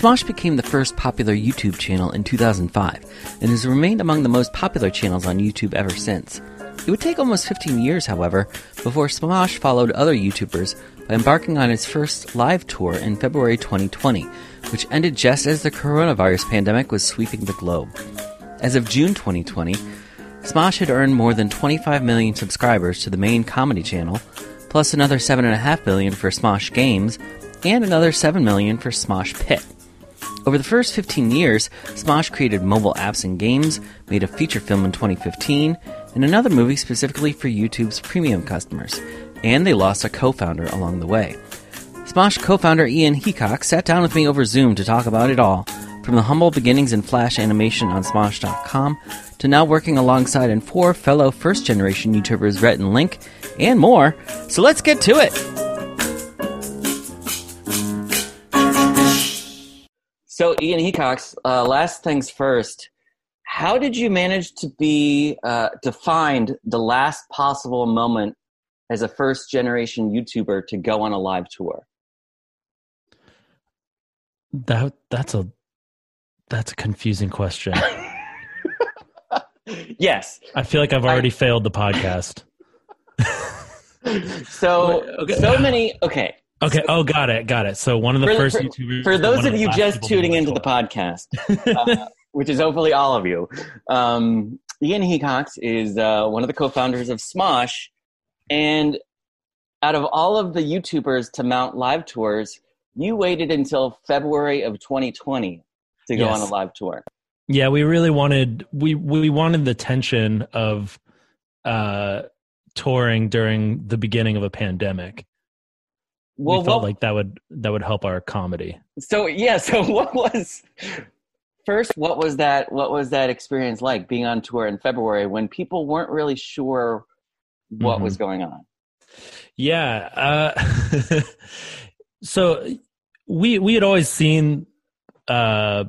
Smosh became the first popular YouTube channel in 2005 and has remained among the most popular channels on YouTube ever since. It would take almost 15 years, however, before Smosh followed other YouTubers by embarking on its first live tour in February 2020, which ended just as the coronavirus pandemic was sweeping the globe. As of June 2020, Smosh had earned more than 25 million subscribers to the main comedy channel, plus another 7.5 million for Smosh Games, and another 7 million for Smosh Pit. Over the first 15 years, Smosh created mobile apps and games, made a feature film in 2015, and another movie specifically for YouTube's premium customers, and they lost a co founder along the way. Smosh co founder Ian Hecox sat down with me over Zoom to talk about it all, from the humble beginnings in Flash animation on Smosh.com to now working alongside and four fellow first generation YouTubers Rhett and Link, and more. So let's get to it! So, Ian Hecox, uh, last things first. How did you manage to be uh, to find the last possible moment as a first generation YouTuber to go on a live tour? That that's a that's a confusing question. yes, I feel like I've already I, failed the podcast. so okay. so many. Okay, Okay. Oh, got it. Got it. So one of the for, first for, YouTubers. For those of you just tuning into the podcast, uh, which is hopefully all of you, um, Ian Hecox is uh, one of the co-founders of Smosh, and out of all of the YouTubers to mount live tours, you waited until February of 2020 to go yes. on a live tour. Yeah, we really wanted we we wanted the tension of uh touring during the beginning of a pandemic well, we felt like that would that would help our comedy. So yeah, so what was first? What was that? What was that experience like being on tour in February when people weren't really sure what mm-hmm. was going on? Yeah, uh, so we we had always seen uh,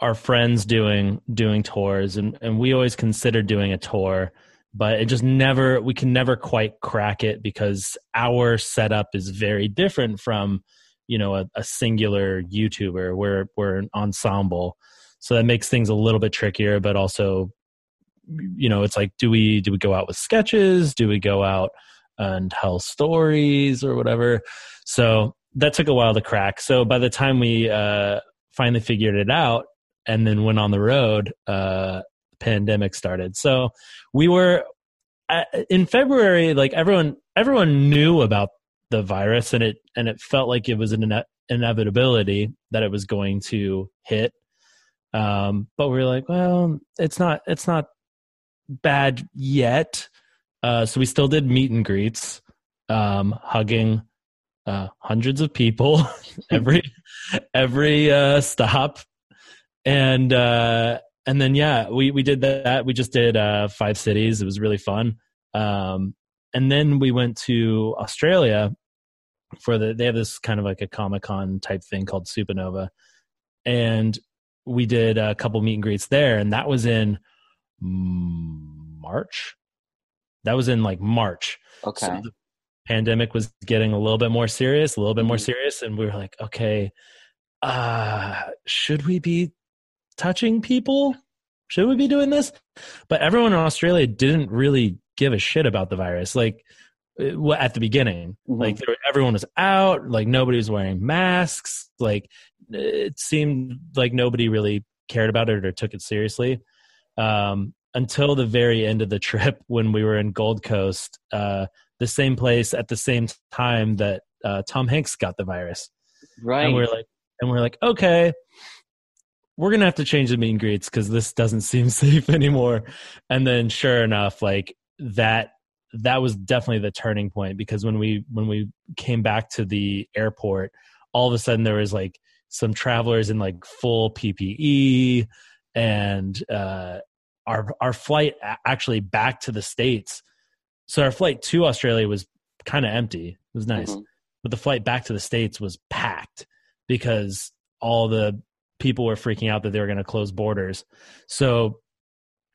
our friends doing doing tours, and and we always considered doing a tour but it just never we can never quite crack it because our setup is very different from you know a, a singular youtuber. We're we're an ensemble. So that makes things a little bit trickier but also you know it's like do we do we go out with sketches? Do we go out and tell stories or whatever? So that took a while to crack. So by the time we uh finally figured it out and then went on the road uh pandemic started. So we were in February, like everyone, everyone knew about the virus and it, and it felt like it was an ine- inevitability that it was going to hit. Um, but we are like, well, it's not, it's not bad yet. Uh, so we still did meet and greets, um, hugging, uh, hundreds of people every, every, uh, stop. And, uh, and then yeah, we we did that. We just did uh, five cities. It was really fun. Um, and then we went to Australia for the. They have this kind of like a Comic Con type thing called Supernova, and we did a couple meet and greets there, and that was in March. That was in like March. Okay. So the pandemic was getting a little bit more serious, a little bit more mm-hmm. serious, and we were like, okay, uh, should we be touching people? Should we be doing this? But everyone in Australia didn't really give a shit about the virus. Like uh, at the beginning, mm-hmm. like were, everyone was out, like nobody was wearing masks. Like it seemed like nobody really cared about it or took it seriously. Um, until the very end of the trip when we were in Gold Coast, uh, the same place at the same time that uh, Tom Hanks got the virus. Right. And we're like, and we're like, okay, we're gonna have to change the meet and greets because this doesn't seem safe anymore. And then sure enough, like that that was definitely the turning point because when we when we came back to the airport, all of a sudden there was like some travelers in like full PPE and uh our our flight actually back to the states. So our flight to Australia was kind of empty. It was nice, mm-hmm. but the flight back to the states was packed because all the people were freaking out that they were going to close borders. So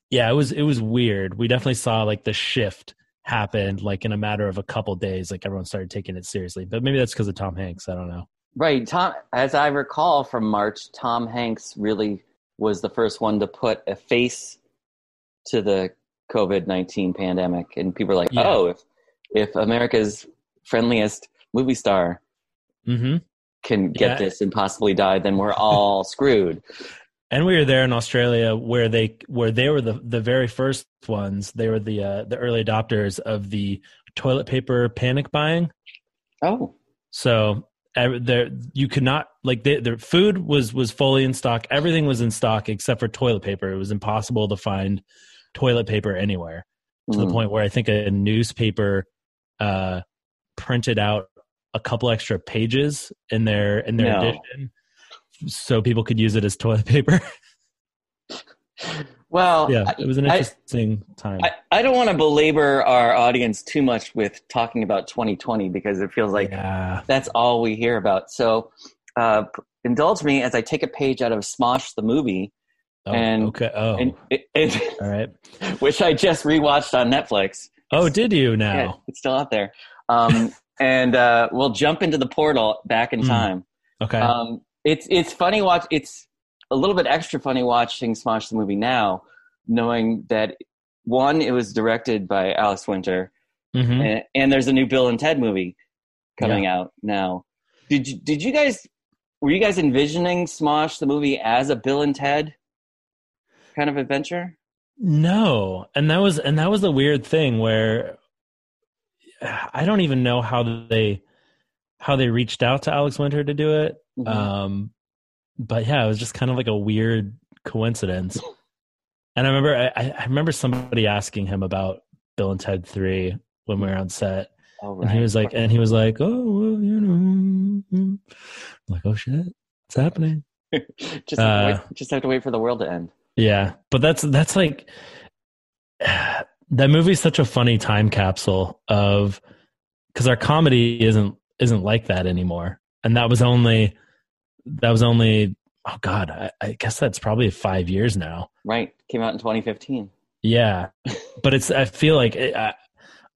yeah, it was it was weird. We definitely saw like the shift happened like in a matter of a couple days. Like everyone started taking it seriously, but maybe that's because of Tom Hanks. I don't know. Right, Tom. As I recall from March, Tom Hanks really was the first one to put a face to the COVID nineteen pandemic, and people are like, yeah. "Oh, if if America's friendliest movie star mm-hmm. Can get yeah. this and possibly die, then we're all screwed." And we were there in Australia where they where they were the the very first ones. They were the uh, the early adopters of the toilet paper panic buying. Oh, so there you could not like the, the food was was fully in stock. Everything was in stock except for toilet paper. It was impossible to find toilet paper anywhere to mm. the point where I think a newspaper uh, printed out a couple extra pages in their in their no. edition so people could use it as toilet paper. well, yeah, it was an interesting I, time. I, I don't want to belabor our audience too much with talking about 2020 because it feels like yeah. that's all we hear about. So, uh, indulge me as I take a page out of Smosh the movie. Oh, and okay. Oh, and it, it, all right. Which I just rewatched on Netflix. Oh, did you now? Yeah, it's still out there. Um, and uh, we'll jump into the portal back in mm. time. Okay. Um, it's it's funny watch. It's a little bit extra funny watching Smosh the movie now, knowing that one, it was directed by Alex Winter, mm-hmm. and, and, there's a new Bill and Ted movie coming yeah. out now. Did you, did you guys were you guys envisioning Smosh the movie as a Bill and Ted kind of adventure? No, and that was and that was the weird thing where I don't even know how they how they reached out to Alex Winter to do it. Mm-hmm. Um, but yeah, it was just kind of like a weird coincidence. And I remember, I, I remember somebody asking him about Bill and Ted Three when we were on set, oh, right. and he was like, and he was like, oh, well, you know, I'm like, oh shit, it's happening. just, have uh, wait, just have to wait for the world to end. Yeah, but that's that's like that movie's such a funny time capsule of because our comedy isn't isn't like that anymore, and that was only that was only oh god I, I, guess that's probably five years now. Right. Came out in 2015 yeah. But it's i feel like it, I,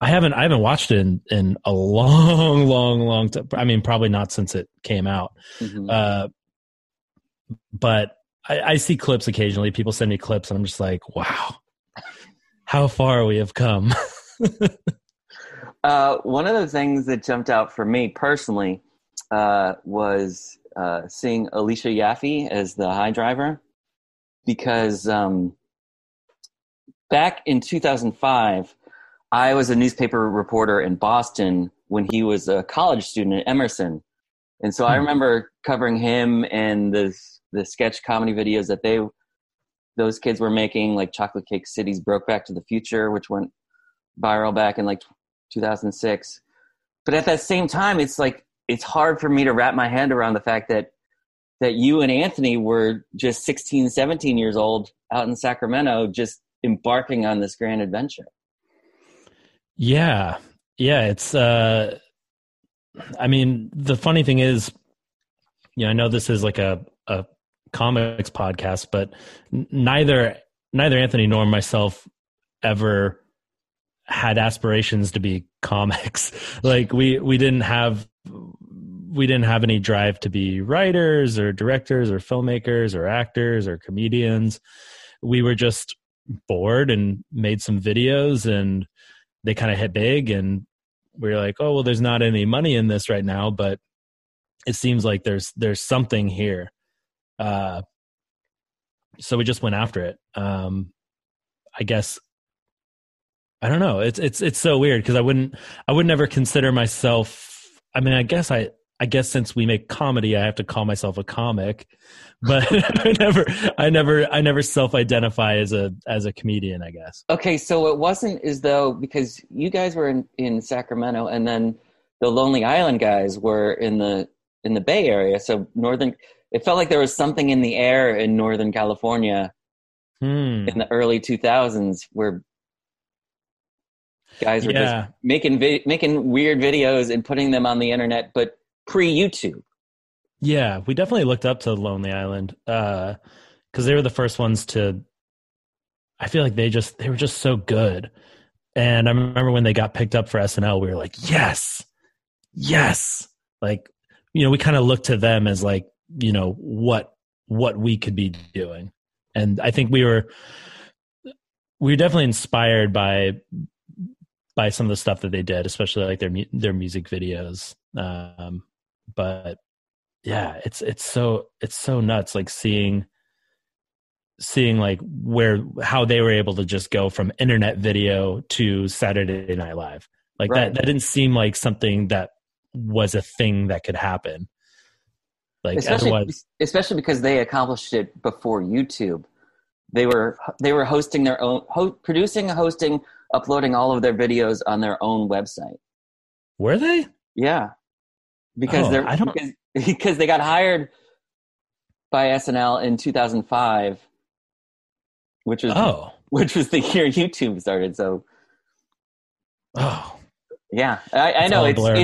I haven't i haven't watched it in, in a long long long time i mean probably not since it came out. Mm-hmm. uh, but I, I see clips occasionally. People send me clips and i'm just like wow how far we have come uh, one of the things that jumped out for me personally uh, was uh, seeing Alicia Yaffe as the high driver because um, back in 2005, I was a newspaper reporter in Boston when he was a college student at Emerson. And so I hmm. remember covering him and the the sketch comedy videos that they those kids were making, like Chocolate Cake City's Brokeback to the Future, which went viral back in like 2006. But at that same time, it's like it's hard for me to wrap my hand around the fact that that you and Anthony were just 16, 17 years old out in Sacramento, just embarking on this grand adventure. Yeah. Yeah. It's, uh, I mean, the funny thing is, you know, I know this is like a, a comics podcast, but neither, neither Anthony nor myself ever had aspirations to be comics. like we, we didn't have we didn't have any drive to be writers or directors or filmmakers or actors or comedians. We were just bored and made some videos and they kind of hit big and we're like, oh well there's not any money in this right now, but it seems like there's there's something here. Uh so we just went after it. Um I guess I don't know. It's it's it's so weird because I wouldn't I would never consider myself I mean, I guess I I guess since we make comedy, I have to call myself a comic, but I never, I never, I never self-identify as a as a comedian. I guess. Okay, so it wasn't as though because you guys were in in Sacramento, and then the Lonely Island guys were in the in the Bay Area. So northern, it felt like there was something in the air in Northern California Hmm. in the early 2000s where guys were Yeah. just making vi- making weird videos and putting them on the internet but pre YouTube. Yeah, we definitely looked up to Lonely Island because they were the first ones to. I feel like they just they were just so good, and I remember when they got picked up for SNL, we were like, yes, yes, like you know, we kind of looked to them as like you know what what we could be doing, and I think we were we were definitely inspired by by some of the stuff that they did, especially like their their music videos. Um, but yeah it's it's so it's so nuts like seeing seeing like where how they were able to just go from internet video to saturday night live like Right. that that didn't seem like something that was a thing that could happen like especially otherwise especially because they accomplished it before YouTube. They were they were hosting their own ho- producing, hosting, uploading all of their videos on their own website. were they Yeah, because Oh, they're I don't- because, because they got hired by SNL in 2005, which was oh which was the year YouTube started. So oh yeah, I, I know it's blur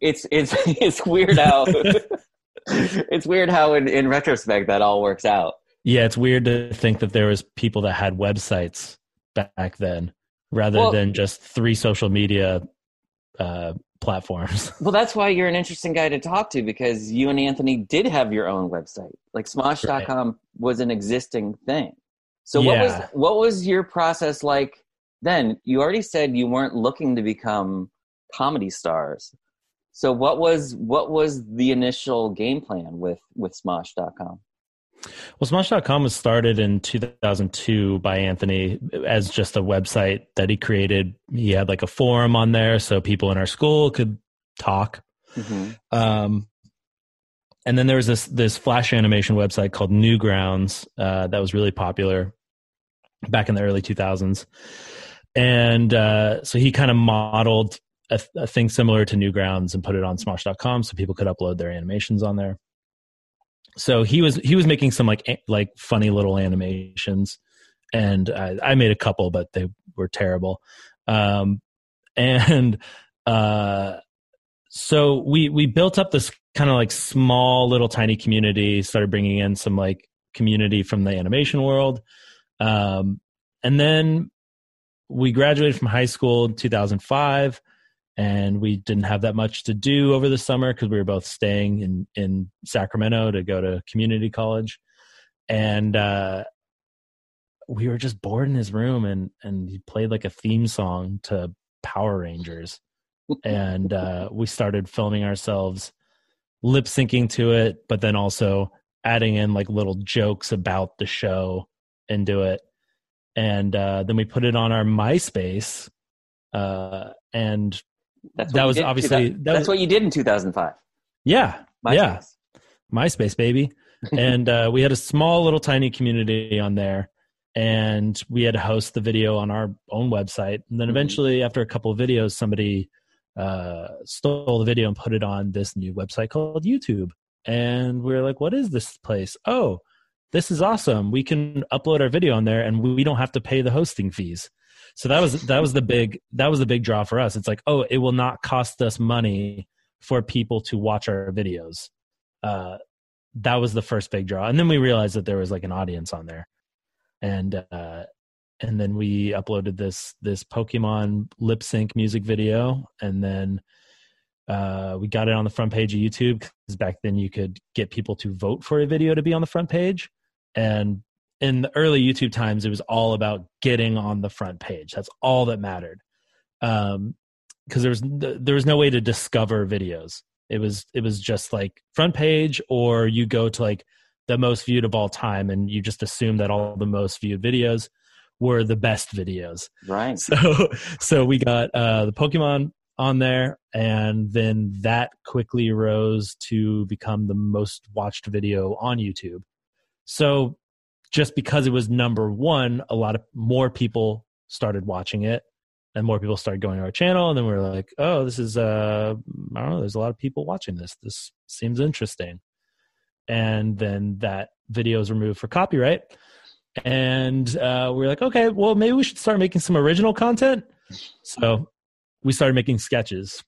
it's, it's it's it's weird how it's weird how in, in retrospect that all works out. yeah it's weird to think that there was people that had websites back then rather Well- than just three social media uh platforms Well, that's why you're an interesting guy to talk to because you and Anthony did have your own website. Like Smosh.com was an existing thing. So what was what was your process like then? You already said you weren't looking to become comedy stars. So what was what was the initial game plan with with Smosh.com? Well, Smosh.com was started in 2002 by Anthony as just a website that he created. He had like a forum on there so people in our school could talk. Mm-hmm. Um, and then there was this this flash animation website called Newgrounds uh, that was really popular back in the early 2000s. And uh, so he kind of modeled a, a thing similar to Newgrounds and put it on Smosh.com so people could upload their animations on there. So he was he was making some like like funny little animations, and I, I made a couple, but they were terrible. Um, and uh, so we we built up this kind of like small little tiny community started bringing in some like community from the animation world um, and then we graduated from high school in 2005 and we didn't have that much to do over the summer because we were both staying in in sacramento to go to community college and uh we were just bored in his room and and he played like a theme song to power rangers and uh, we started filming ourselves lip syncing to it, but then also adding in like little jokes about the show into it. And uh, then we put it on our MySpace, uh, and That's That was obviously- 2000 that that's was- what you did in 2005. yeah, yeah, MySpace. MySpace baby. and uh, we had a small little tiny community on there, and we had to host the video on our own website. And then Mhm. eventually, after a couple of videos, somebody uh, stole the video and put it on this new website called YouTube. And we were like, "What is this place? Oh, this is awesome! We can upload our video on there, and we don't have to pay the hosting fees." So that was that was the big that was the big draw for us. It's like, oh, it will not cost us money for people to watch our videos. Uh, that was the first big draw, and then we realized that there was like an audience on there, and uh, and then we uploaded this this Pokemon lip sync music video, and then uh, we got it on the front page of YouTube because back then you could get people to vote for a video to be on the front page, and in the early YouTube times, it was all about getting on the front page. That's all that mattered, um, because there was there was no way to discover videos. It was it was just like front page, or you go to like the most viewed of all time, and you just assume that all the most viewed videos were the best videos. Right. So so we got uh, the Pokemon on there, and then that quickly rose to become the most watched video on YouTube. So just because it was number one, a lot of more people started watching it, and more people started going to our channel, and then we are like, oh, this is uh, I don't know, there's a lot of people watching this. This seems interesting, and then that video is removed for copyright and uh, we're like, okay, well, maybe we should start making some original content. So we started making sketches,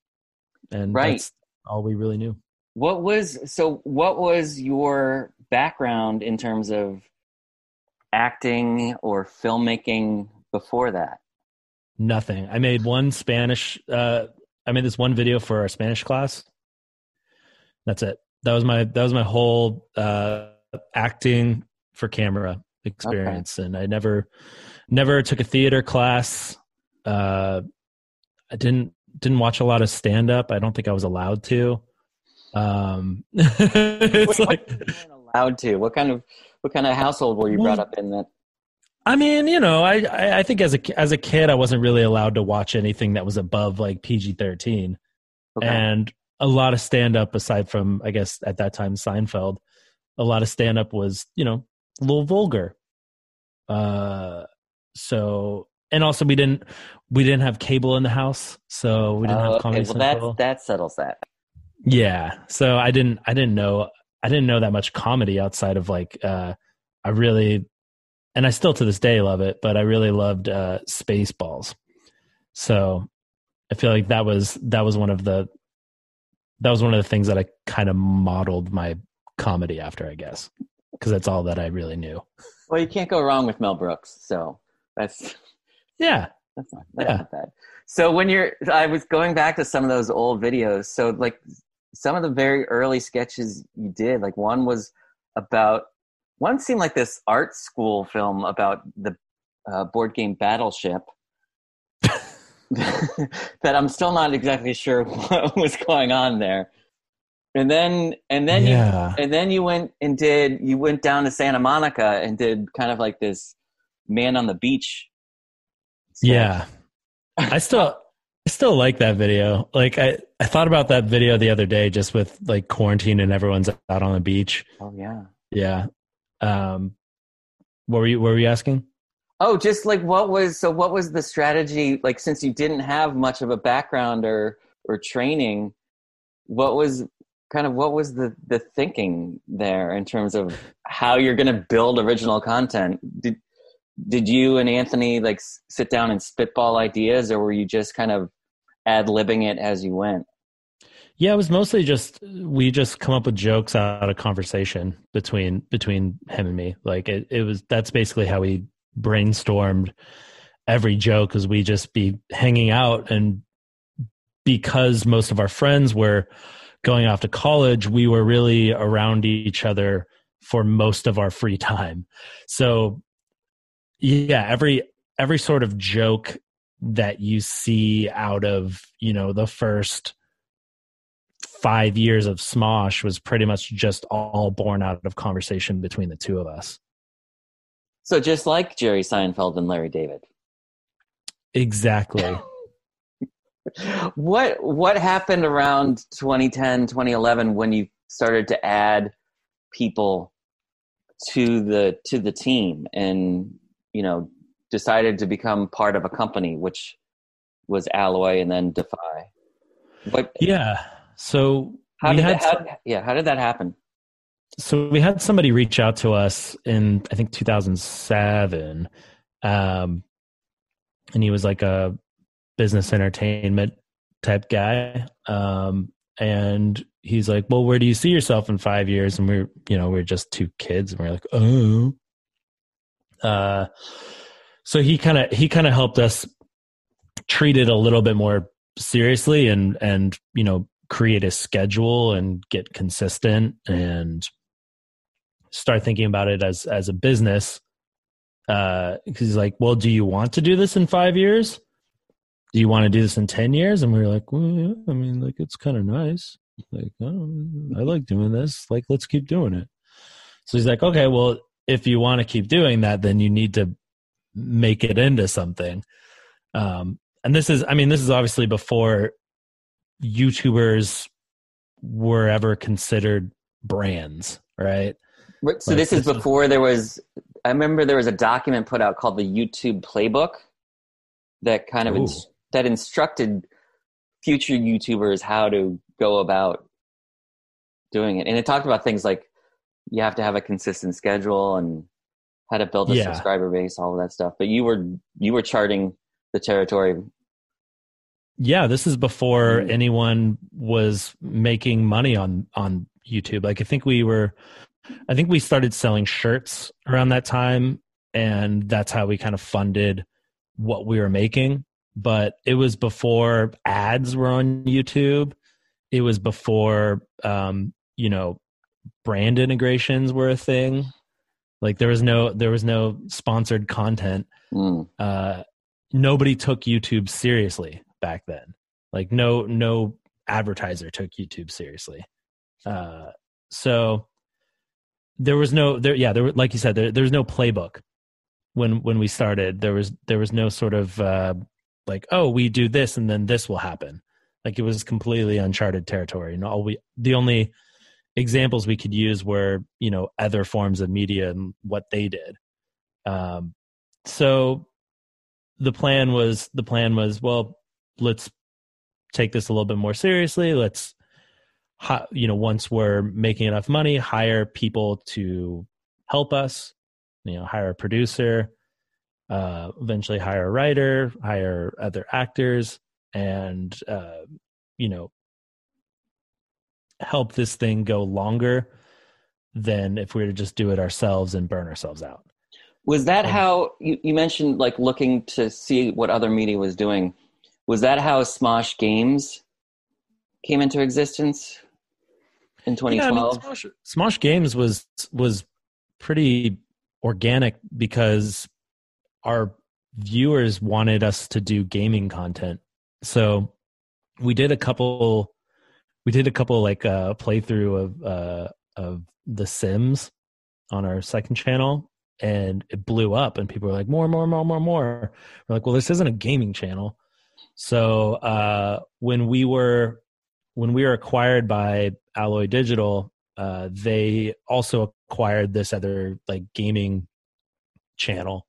and Right. that's all we really knew. What was so? What was your background in terms of acting or filmmaking before that? Nothing. I made one Spanish. Uh, I made this one video for our Spanish class. That's it. That was my that was my whole uh, acting for camera experience, and I never never took a theater class. Uh, I didn't didn't watch a lot of stand up. I don't think I was allowed to. Um, it's like what you allowed to. What kind of what kind of household were you brought up in? That I mean, you know, I, I I think as a as a kid, I wasn't really allowed to watch anything that was above like PG thirteen, okay. and a lot of stand up aside from I guess at that time Seinfeld, a lot of stand up was you know a little vulgar. Uh, so and also we didn't we didn't have cable in the house, so we didn't Oh, have Comedy okay. Well, Central. that that settles that. Yeah. So I didn't I didn't know I didn't know that much comedy outside of like uh I really and I still to this day love it, but I really loved uh Spaceballs. So I feel like that was that was one of the that was one of the things that I kind of modeled my comedy after, I guess. Because that's all that I really knew. Well, you can't go wrong with Mel Brooks, so that's Yeah. that's not that's Yeah. not bad. So when you're, I was going back to some of those old videos. So like some of the very early sketches you did, like one was about one seemed like this art school film about the uh, board game Battleship. that I'm still not exactly sure what was going on there. And then and then you and then you went and did you went down to Santa Monica and did kind of like this man on the beach. sketch. Yeah. I still I still like that video. Like I, I thought about that video the other day just with like quarantine and everyone's out on the beach. Oh yeah. Yeah. Um what were you what were you asking? Oh, just like what was so what was the strategy like since you didn't have much of a background or or training, what was kind of what was the the thinking there in terms of how you're going to build original content? Did did you and Anthony like sit down and spitball ideas or were you just kind of ad libbing it as you went? Yeah, it was mostly just we just come up with jokes out of conversation between between him and me. Like it, it was that's basically how we brainstormed every joke because we just be hanging out and because most of our friends were going off to college, we were really around each other for most of our free time. So yeah, every every sort of joke that you see out of, you know, the first five years of Smosh was pretty much just all born out of conversation between the two of us. So just like Jerry Seinfeld and Larry David. Exactly. what what happened around 2010 2011 when you started to add people to the to the team and you know decided to become part of a company which was alloy and then defy But yeah. So how did how, yeah how did that happen so we had somebody reach out to us in I think 2007, um, and he was like a business entertainment type guy, um, and he's like, "Well, where do you see yourself in five years?" And we're you know we're just two kids, and we're like, "Oh." Uh, so he kind of he kind of helped us treat it a little bit more seriously and and you know create a schedule and get consistent and start thinking about it as as a business. Uh because he's like well do you want to do this in five years? Do you want to do this in 10 years? And we were like well yeah, i mean like it's kind of nice. Like oh, i like doing this. Like let's keep doing it. So he's like okay well if you want to keep doing that then you need to make it into something. Um and this is i mean this is obviously before youtubers were ever considered brands right? So Like, this is before there was i remember there was a document put out called the youtube playbook that kind of ins- that instructed future youtubers how to go about doing it. And it talked about things like you have to have a consistent schedule and how to build a Yeah. subscriber base, all of that stuff. But you were you were charting the territory. yeah this is before Mm. anyone was making money on on youtube like i think we were i think we started selling shirts around that time and that's how we kind of funded what we were making but it was before ads were on youtube it was before um you know brand integrations were a thing like there was no there was no sponsored content Mm. uh, nobody took YouTube seriously back then. Like no no advertiser took YouTube seriously. Uh, so there was no there yeah there were- like you said there there was no playbook when when we started. There was there was no sort of uh, like oh we do this and then this will happen. Like it was completely uncharted territory. And all we the only examples we could use were you know other forms of media and what they did. Um, so the plan was the plan was well let's take this a little bit more seriously let's you know once we're making enough money hire people to help us you know hire a producer uh eventually hire a writer hire other actors and uh you know help this thing go longer than if we were to just do it ourselves and burn ourselves out Was that Um, how you, you mentioned like looking to see what other media was doing? Was that how Smosh Games came into existence in Yeah, I mean, 2012? Smosh, Smosh Games was was pretty organic because our viewers wanted us to do gaming content. So we did a couple we did a couple like uh playthrough of uh of The Sims on our second channel and it blew up and people were like more more more more more. We're like, well this isn't a gaming channel. So uh when we were when we were acquired by Alloy Digital, uh, they also acquired this other like gaming channel,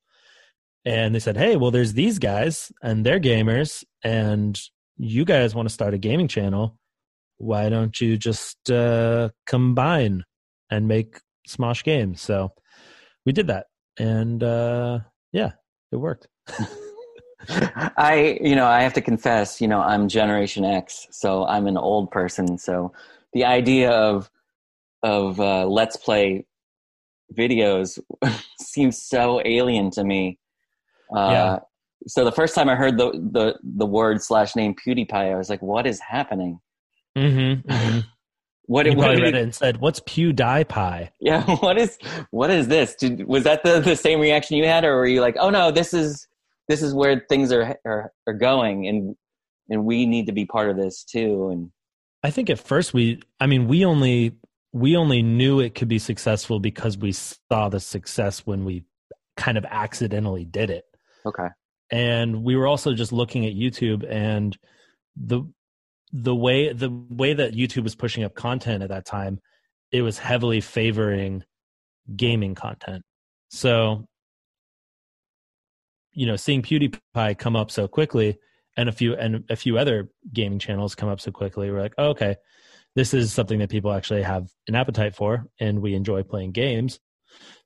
and they said, "Hey, well, there's these guys, and they're gamers, and you guys want to start a gaming channel? Why don't you just uh, combine and make Smosh games?" So we did that, and uh, yeah, it worked. I, you know, I have to confess, you know, I'm Generation X, so I'm an old person. So the idea of of uh, let's play videos seems so alien to me. Uh, Yeah. So the first time I heard the the the word slash name PewDiePie, I was like, "What is happening? Mm-hmm, What? You what probably read it- it and said, "What's PewDiePie?" Yeah, what is what is this? Did, was that the, the same reaction you had, or were you like, "Oh no, this is this is where things are are, are going, and and we need to be part of this too"? And I think at first we I mean we only we only knew it could be successful because we saw the success when we kind of accidentally did it. okay, And we were also just looking at YouTube and the the way the way that YouTube was pushing up content at that time, it was heavily favoring gaming content. So you know, seeing PewDiePie come up so quickly and a few and a few other gaming channels come up so quickly, we're like, oh, okay, this is something that people actually have an appetite for, and we enjoy playing games.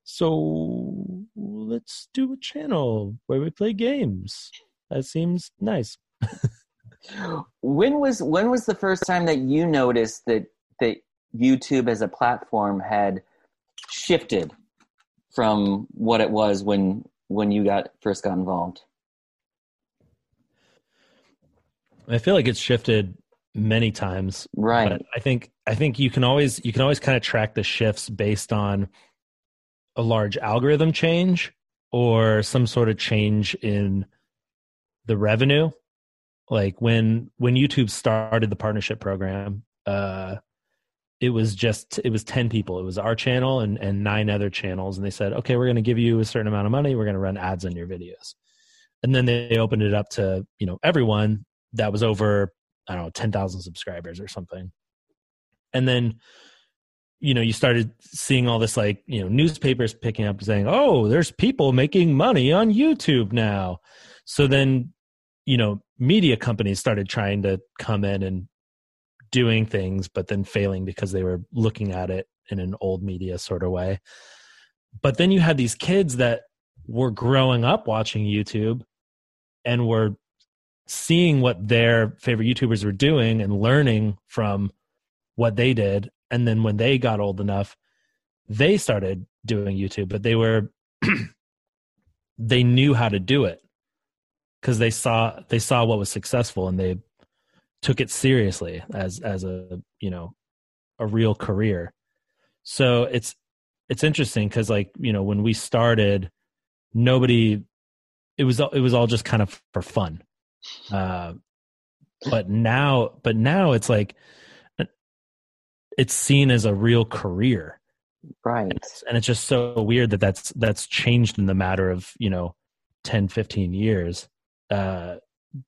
So let's do a channel where we play games. That seems nice. when was when was the first time that you noticed that that YouTube as a platform had shifted from what it was when when you got first got involved? I feel like it's shifted many times Right. but i think i think you can always you can always kind of track the shifts based on a large algorithm change or some sort of change in the revenue like when when youtube started the partnership program uh it was just it was 10 people it was our channel and and nine other channels and they said okay we're going to give you a certain amount of money we're going to run ads on your videos and then they opened it up to you know everyone that was over I don't know, 10,000 subscribers or something. And then, you know, you started seeing all this like, you know, newspapers picking up saying, oh, there's people making money on YouTube now. So then, you know, media companies started trying to come in and doing things, but then failing because they were looking at it in an old media sort of way. but then you had these kids that were growing up watching YouTube and were seeing what their favorite YouTubers were doing and learning from what they did. And then when they got old enough, they started doing YouTube, but they were they knew how to do it because they saw they saw what was successful and they took it seriously as as a you know a real career. So it's it's interesting because like you know when we started, nobody it was it was all just kind of for fun. Uh, but now, but now it's like it's seen as a real career, right? And it's, and it's just so weird that that's that's changed in the matter of you know 10, 15 years. Uh,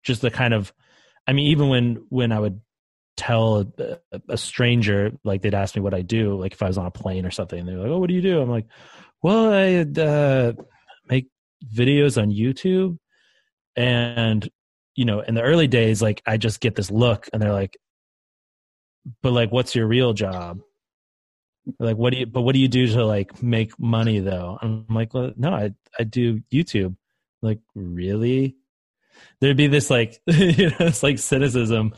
just the kind of, I mean, even when when I would tell a, a, stranger like they'd ask me what I do, like if I was on a plane or something, they're like, "Oh, what do you do?" I'm like, "Well, I uh, make videos on YouTube." And you know, in the early days, like I just get this look, and they're like, "But like, what's your real job?" like, what do you? But what do you do to like make money though? I'm like, well, no, I I do YouTube. Like, really? There'd be this like, you know, it's like cynicism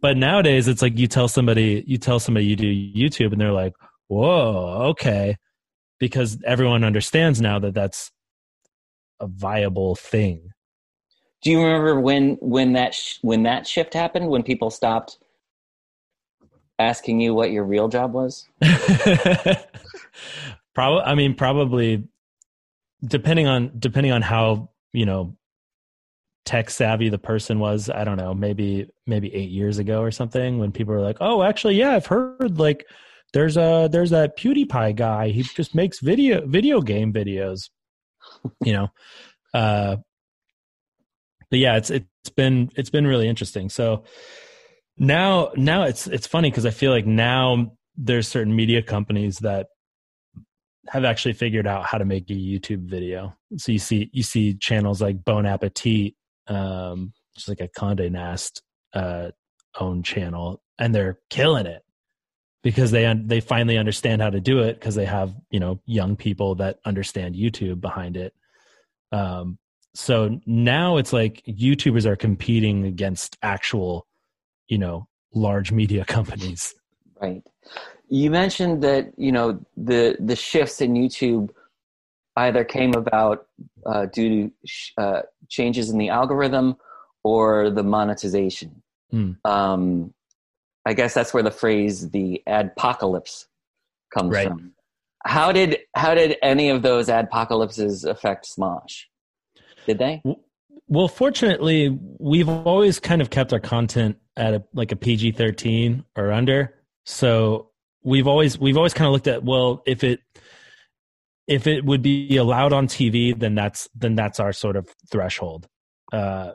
but nowadays, it's like you tell somebody, you tell somebody you do YouTube, and they're like, "Whoa, okay," because everyone understands now that that's a viable thing. Do you remember when when that sh- when that shift happened? When people stopped asking you what your real job was? probably. I mean, probably depending on depending on how you know tech savvy the person was i don't know maybe maybe eight years ago or something when people were like oh actually yeah i've heard like there's a there's that pewdiepie guy. He just makes video video game videos you know? Uh but yeah it's it's been it's been really interesting. So now now it's it's funny because i feel like now there's certain media companies that have actually figured out how to make a YouTube video. So you see you see channels like Bon Appetit um, just like a Condé Nast uh, own channel, and they're killing it because they un- they finally understand how to do it because they have you know young people that understand YouTube behind it. Um, so now it's like YouTubers are competing against actual, you know, large media companies. Right. You mentioned that you know the the shifts in YouTube either came about uh, due to sh- uh, changes in the algorithm or the monetization. Mm. Um, I guess that's where the phrase "the adpocalypse" comes right. from. How did how did any of those adpocalypses affect Smosh? Did they? Well, fortunately, we've always kind of kept our content at a, like a PG thirteen or under. So we've always we've always kind of looked at well, if it if it would be allowed on TV, then that's then that's our sort of threshold. Uh,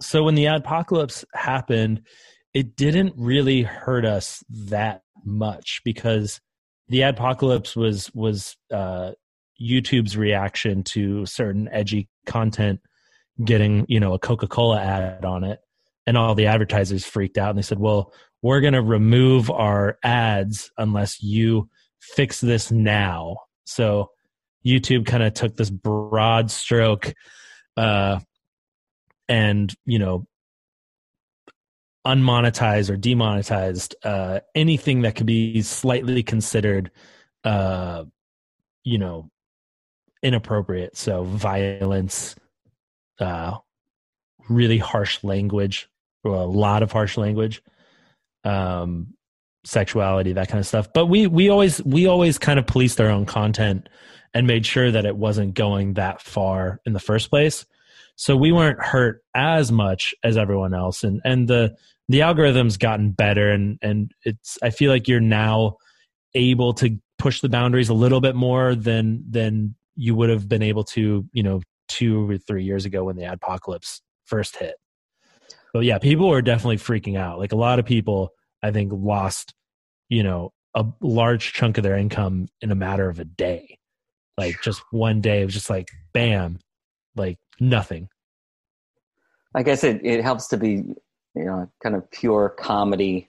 so when the adpocalypse happened, it didn't really hurt us that much because the adpocalypse was was uh, YouTube's reaction to certain edgy content getting you know a Coca Cola ad on it, and all the advertisers freaked out and they said, "Well, we're going to remove our ads unless you fix this now." So YouTube kind of took this broad stroke uh, and, you know, unmonetized or demonetized uh, anything that could be slightly considered, uh, you know, inappropriate. So violence, uh, really harsh language, or a lot of harsh language, um, sexuality, that kind of stuff. But we we always we always kind of policed our own content and made sure that it wasn't going that far in the first place. So we weren't hurt as much as everyone else. And and the the algorithm's gotten better and and it's I feel like you're now able to push the boundaries a little bit more than than you would have been able to, you know, two or three years ago when the adpocalypse first hit. But yeah, people were definitely freaking out. Like a lot of people, I think, lost, you know, a large chunk of their income in a matter of a day. Like just one day, it was just like bam, like nothing. I guess it, it helps to be, you know, kind of pure comedy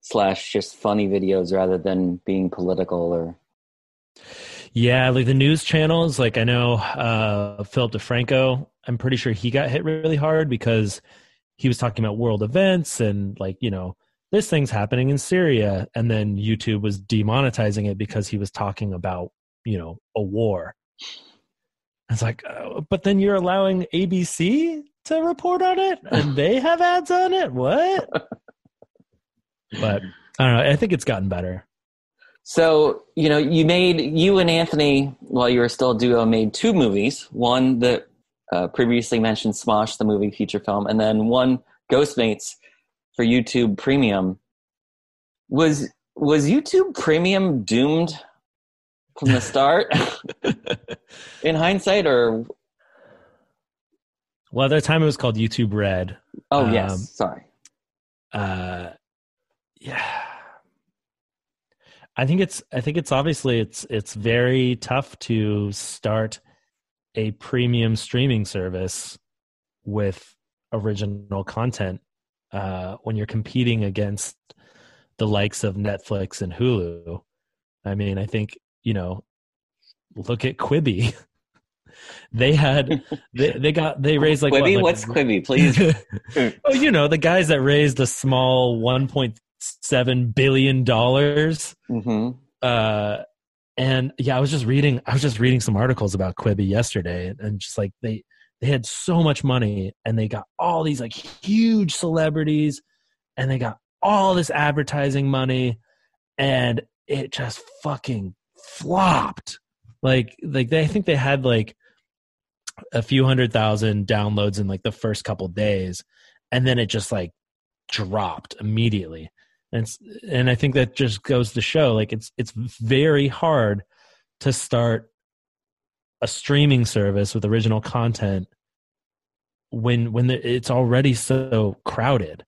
slash just funny videos rather than being political or. Yeah, like the news channels, like I know uh Philip DeFranco, I'm pretty sure he got hit really hard because he was talking about world events and like, you know, this thing's happening in Syria and then YouTube was demonetizing it because he was talking about, you know, a war. It's like, uh, but then you're allowing ABC to report on it and they have ads on it. What? but I don't know. I think it's gotten better. So, you know, you made, you and Anthony, while you were still a duo, made two movies. One that uh, previously mentioned Smosh, the movie feature film, and then one Ghostmates for YouTube Premium. Was was YouTube Premium doomed from the start. In hindsight or well at that time it was called youtube red. Oh um, yes sorry. uh yeah. I think it's i think it's obviously it's it's very tough to start a premium streaming service with original content uh when you're competing against the likes of netflix and hulu. I mean i think you know, look at Quibi. they had they, they got they raised like Quibi. What, like, What's Quibi, please? oh, you know the guys that raised a small one point seven billion dollars. Mm-hmm. Uh, and yeah, I was just reading. I was just reading some articles about Quibi yesterday, and just like they they had so much money, and they got all these like huge celebrities, and they got all this advertising money, and it just fucking flopped. Like like they I think they had like a few hundred thousand downloads in like the first couple days and then it just like dropped immediately. And and I think that just goes to show like it's it's very hard to start a streaming service with original content when when the, it's already so crowded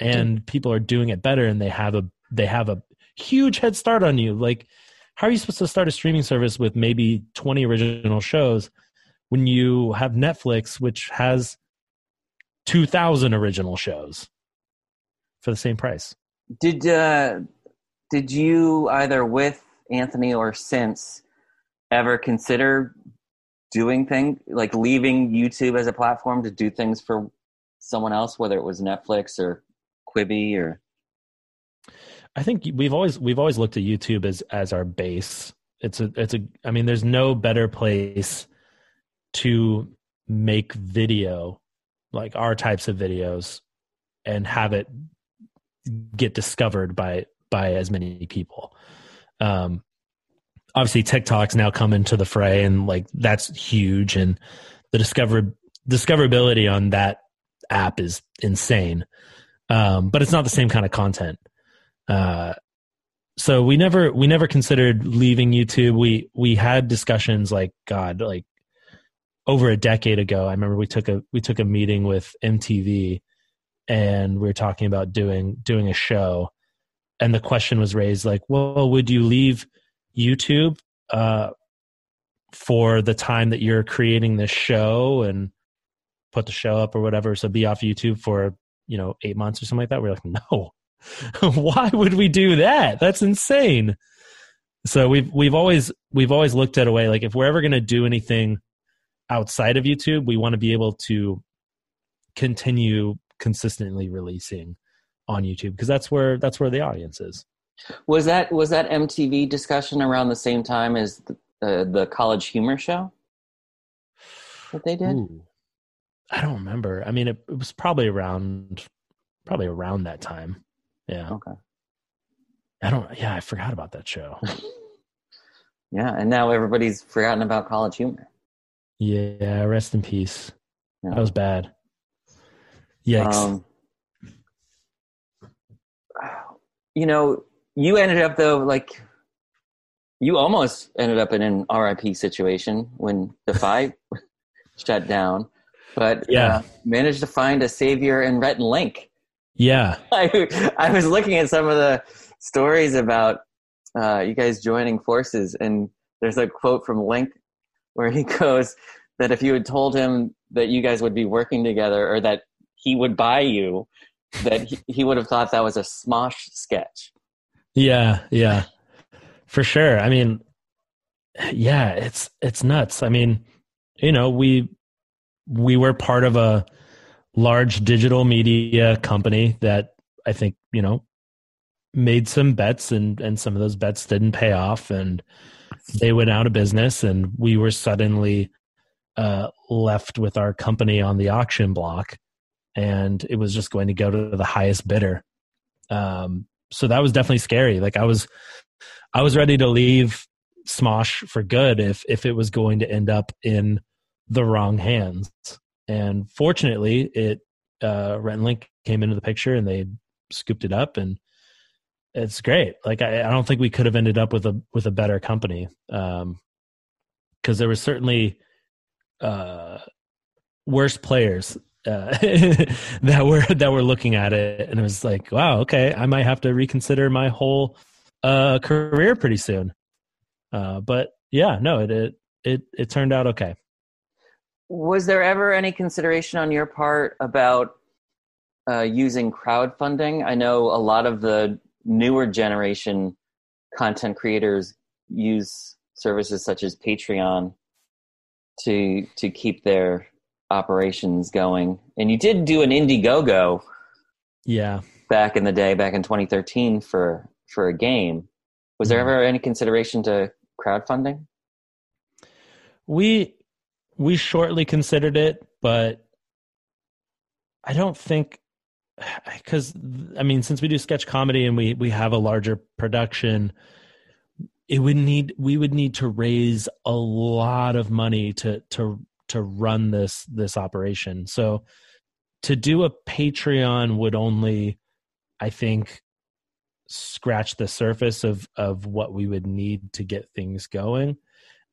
and people are doing it better and they have a they have a huge head start on you like how are you supposed to start a streaming service with maybe 20 original shows when you have Netflix, which has 2,000 original shows for the same price? Did uh, did you either with Anthony or since ever consider doing things like leaving YouTube as a platform to do things for someone else, whether it was Netflix or Quibi or I think we've always we've always looked at YouTube as as our base. It's a it's a I mean there's no better place to make video like our types of videos and have it get discovered by by as many people. Um obviously TikTok's now come into the fray and like that's huge and the discover discoverability on that app is insane. Um, but it's not the same kind of content. Uh, so we never we never considered leaving YouTube. We we had discussions like God, like over a decade ago. I remember we took a we took a meeting with MTV, and we were talking about doing doing a show, and the question was raised like, well, would you leave YouTube uh, for the time that you're creating this show and put the show up or whatever? So be off YouTube for you know eight months or something like that. We're like, no, Why would we do that? That's insane. So we've we've always we've always looked at a way like if we're ever going to do anything outside of YouTube, we want to be able to continue consistently releasing on YouTube because that's where that's where the audience is. Was that was that MTV discussion around the same time as the, uh, the College Humor Show that they did? Ooh, I don't remember. I mean, it, it was probably around probably around that time. Yeah. Okay. I don't. Yeah, I forgot about that show. yeah, and now everybody's forgotten about College Humor. Yeah, rest in peace. Yeah. That was bad. Yikes. Um, you know, you ended up though, like, you almost ended up in an RIP situation when Defy shut down, but yeah, uh, managed to find a savior in Rhett and Link. Yeah. I, I was looking at some of the stories about uh, you guys joining forces, and there's a quote from Link where he goes that if you had told him that you guys would be working together or that he would buy you, that he, he would have thought that was a Smosh sketch. Yeah, yeah, for sure. I mean, yeah, it's it's nuts. I mean, you know, we we were part of a large digital media company that I think, you know, made some bets and and some of those bets didn't pay off and they went out of business and we were suddenly uh, left with our company on the auction block and it was just going to go to the highest bidder. Um, so that was definitely scary. Like i was i was ready to leave smosh for good if if it was going to end up in the wrong hands and fortunately it uh Rhett and Link came into the picture and they scooped it up and it's great. Like I, I don't think we could have ended up with a with a better company um, because there was certainly uh, worse players uh, that were that were looking at it, and it was like, wow, okay, I might have to reconsider my whole uh, career pretty soon. Uh, but yeah, no, it, it it it turned out okay. Was there ever any consideration on your part about uh, using crowdfunding? I know a lot of the newer generation content creators use services such as Patreon to to keep their operations going. And you did do an Indiegogo, yeah, back in the day, back in 2013 for for a game. Was there mm-hmm. ever any consideration to crowdfunding? We we shortly considered it, but I don't think because I mean, since we do sketch comedy and we we have a larger production, it would need we would need to raise a lot of money to to to run this this operation. So to do a Patreon would only, I think, scratch the surface of of what we would need to get things going.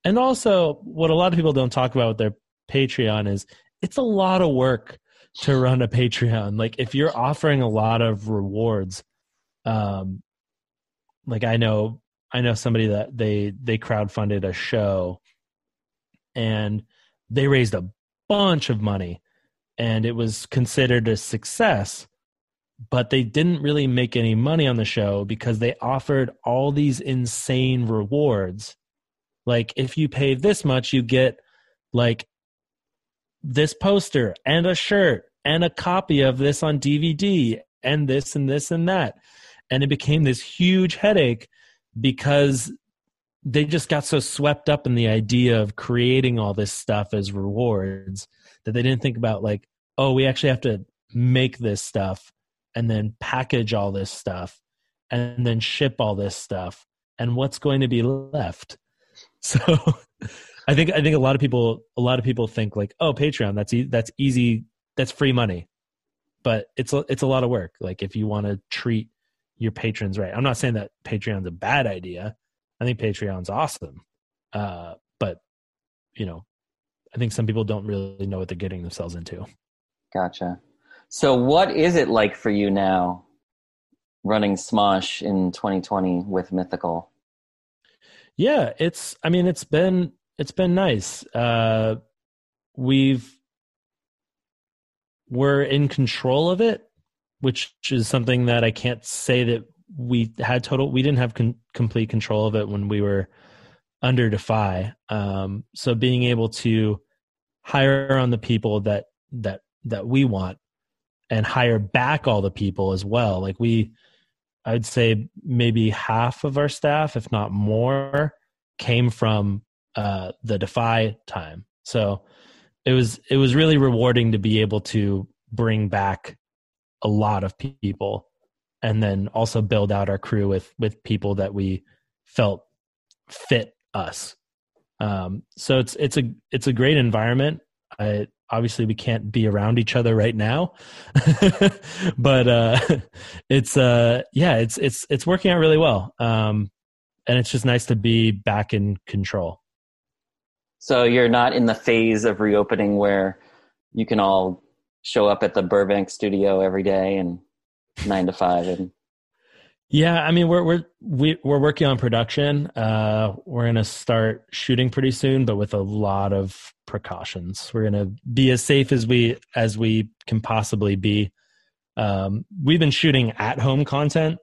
And also, what a lot of people don't talk about with their Patreon is it's a lot of work to run a Patreon. Like if you're offering a lot of rewards, um, like I know I know somebody that they they crowdfunded a show and they raised a bunch of money and it was considered a success but they didn't really make any money on the show because they offered all these insane rewards like if you pay this much you get like this poster and a shirt and a copy of this on DVD and this and this and that. And it became this huge headache because they just got so swept up in the idea of creating all this stuff as rewards that they didn't think about like, oh, we actually have to make this stuff and then package all this stuff and then ship all this stuff and what's going to be left. So I think I think a lot of people a lot of people think like, oh, Patreon, that's e- that's easy, that's free money, but it's a, it's a lot of work. Like if you want to treat your patrons right, I'm not saying that Patreon's a bad idea. I think Patreon's awesome, uh, but you know, I think some people don't really know what they're getting themselves into. Gotcha. So, what is it like for you now, running Smosh in 2020 with Mythical? Yeah, it's. I mean, it's been it's been nice. Uh, we've we're in control of it, which is something that I can't say that we had total. We didn't have con- complete control of it when we were under Defy. Um, so being able to hire on the people that that that we want and hire back all the people as well. Like we, I'd say maybe half of our staff, if not more, came from uh, the Defy time. So it was it was really rewarding to be able to bring back a lot of people and then also build out our crew with with people that we felt fit us um, so it's it's a it's a great environment I, obviously we can't be around each other right now but uh, it's uh yeah it's it's it's working out really well. Um, and it's just nice to be back in control. So you're not in the phase of reopening where you can all show up at the Burbank studio every day and nine to five and yeah, I mean we're we're we, we're working on production. Uh, we're gonna start shooting pretty soon, but with a lot of precautions. We're gonna be as safe as we as we can possibly be. Um, we've been shooting at home content,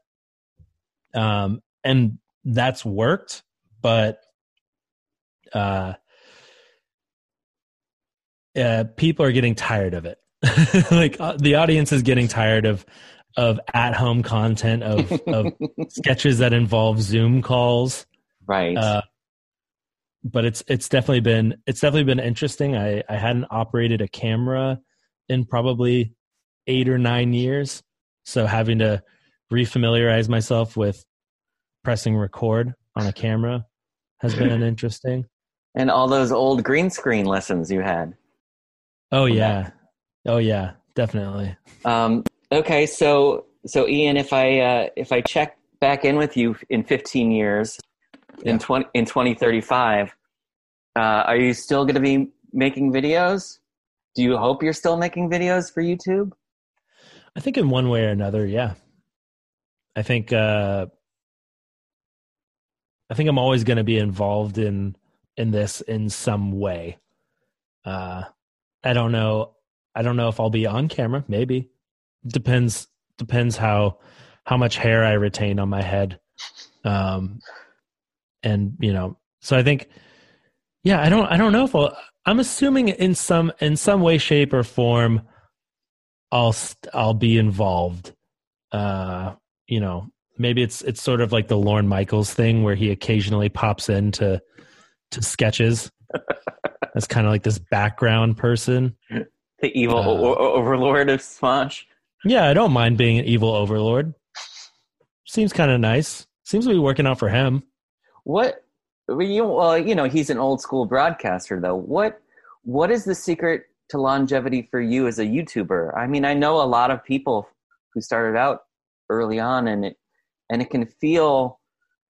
um, and that's worked. But uh, uh, people are getting tired of it. like uh, the audience is getting tired of of at home content of of sketches that involve Zoom calls. Right. Uh, but it's it's definitely been it's definitely been interesting. I I hadn't operated a camera in probably eight or nine years, so having to refamiliarize myself with pressing record on a camera has been interesting. And all those old green screen lessons you had. Oh yeah, oh yeah, definitely. Um, okay, so so Ian, if I uh, if I check back in with you in 15 years, in 20 in 2035 uh, are you still going to be making videos? Do you hope you're still making videos for youtube? I think in one way or another yeah. I think uh i think i'm always going to be involved in in this in some way. Uh i don't know i don't know if i'll be on camera maybe depends depends how how much hair i retain on my head. Um and you know so i think yeah i don't i don't know if I'll, i'm assuming in some in some way shape or form i'll i'll be involved. Uh you know maybe it's it's sort of like the lorne michaels thing where he occasionally pops into to sketches. As kind of like this background person. The evil uh, o- overlord of smosh yeah i don't mind being an evil overlord seems kind of nice seems to be working out for him what? Well, you know, he's an old school broadcaster, though. What? What is the secret to longevity for you as a YouTuber? I mean, I know a lot of people who started out early on, and it and it can feel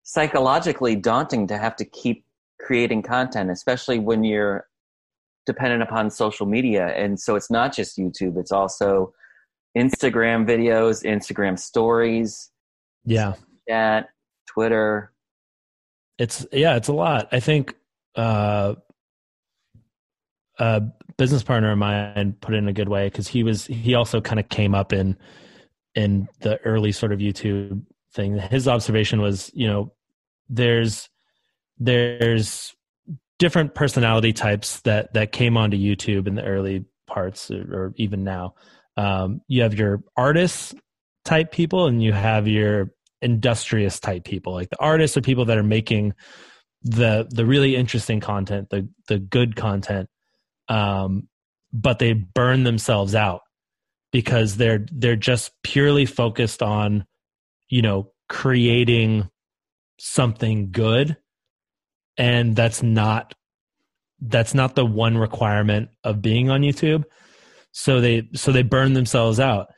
psychologically daunting to have to keep creating content, especially when you're dependent upon social media. And so it's not just YouTube; it's also Instagram videos, Instagram stories, yeah, chat, Twitter, it's yeah, it's a lot. I think uh, a business partner of mine put it in a good way because he was he also kind of came up in in the early sort of YouTube thing. His observation was, you know, there's there's different personality types that that came onto YouTube in the early parts or, or even now. Um, you have your artists type people and you have your industrious type people. Like the artists are people that are making the the really interesting content, the the good content, um, but they burn themselves out because they're they're just purely focused on, you know, creating something good, and that's not that's not the one requirement of being on YouTube. So they so they burn themselves out.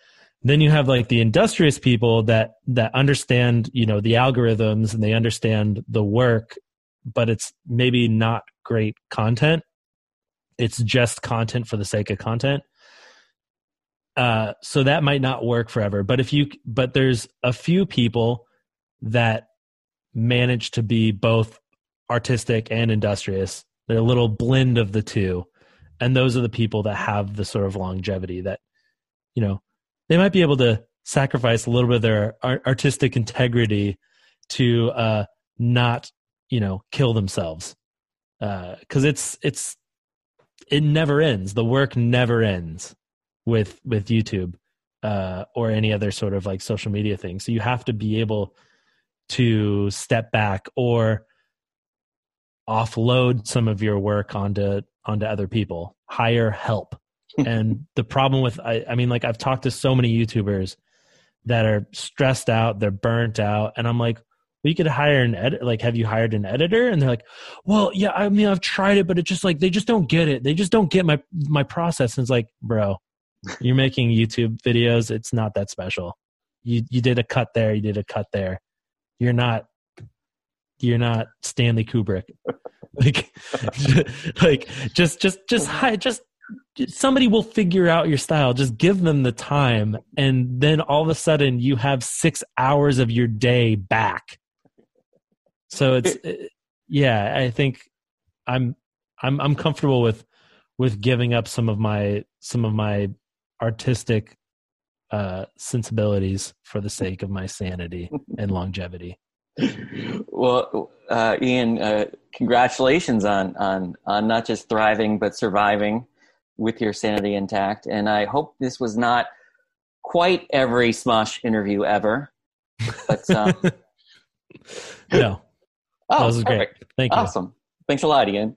Then you have like the industrious people that that understand you know the algorithms and they understand the work but it's maybe not great content. It's just content for the sake of content. Uh, so that might not work forever. But if you but there's a few people that manage to be both artistic and industrious. They're a little blend of the two and those are the people that have the sort of longevity that you know they might be able to sacrifice a little bit of their artistic integrity to uh, not you know kill themselves. Because uh, it's it's it never ends. The work never ends with with youtube uh, or any other sort of like social media thing. So you have to be able to step back or offload some of your work onto onto other people hire help. And the problem with I, I mean like i've talked to so many youtubers that are stressed out they're burnt out and i'm like well, you could hire an edit like have you hired an editor? And they're like well yeah i mean i've tried it but it just like they just don't get it. They just don't get my my process. And it's like bro you're making youtube videos. It's not that special. You you did a cut there. You did a cut there. You're not you're not stanley kubrick. Like like just just just just somebody will figure out your style. Just give them the time and then all of a sudden you have six hours of your day back. So it's yeah i think i'm i'm i'm comfortable with with giving up some of my some of my artistic uh sensibilities for the sake of my sanity and longevity well, uh, Ian, uh, congratulations on on on not just thriving but surviving with your sanity intact. And I hope this was not quite every Smosh interview ever. But um, no, oh, that was perfect. great. Thank you. Awesome. Thanks a lot, Ian.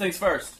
Things first.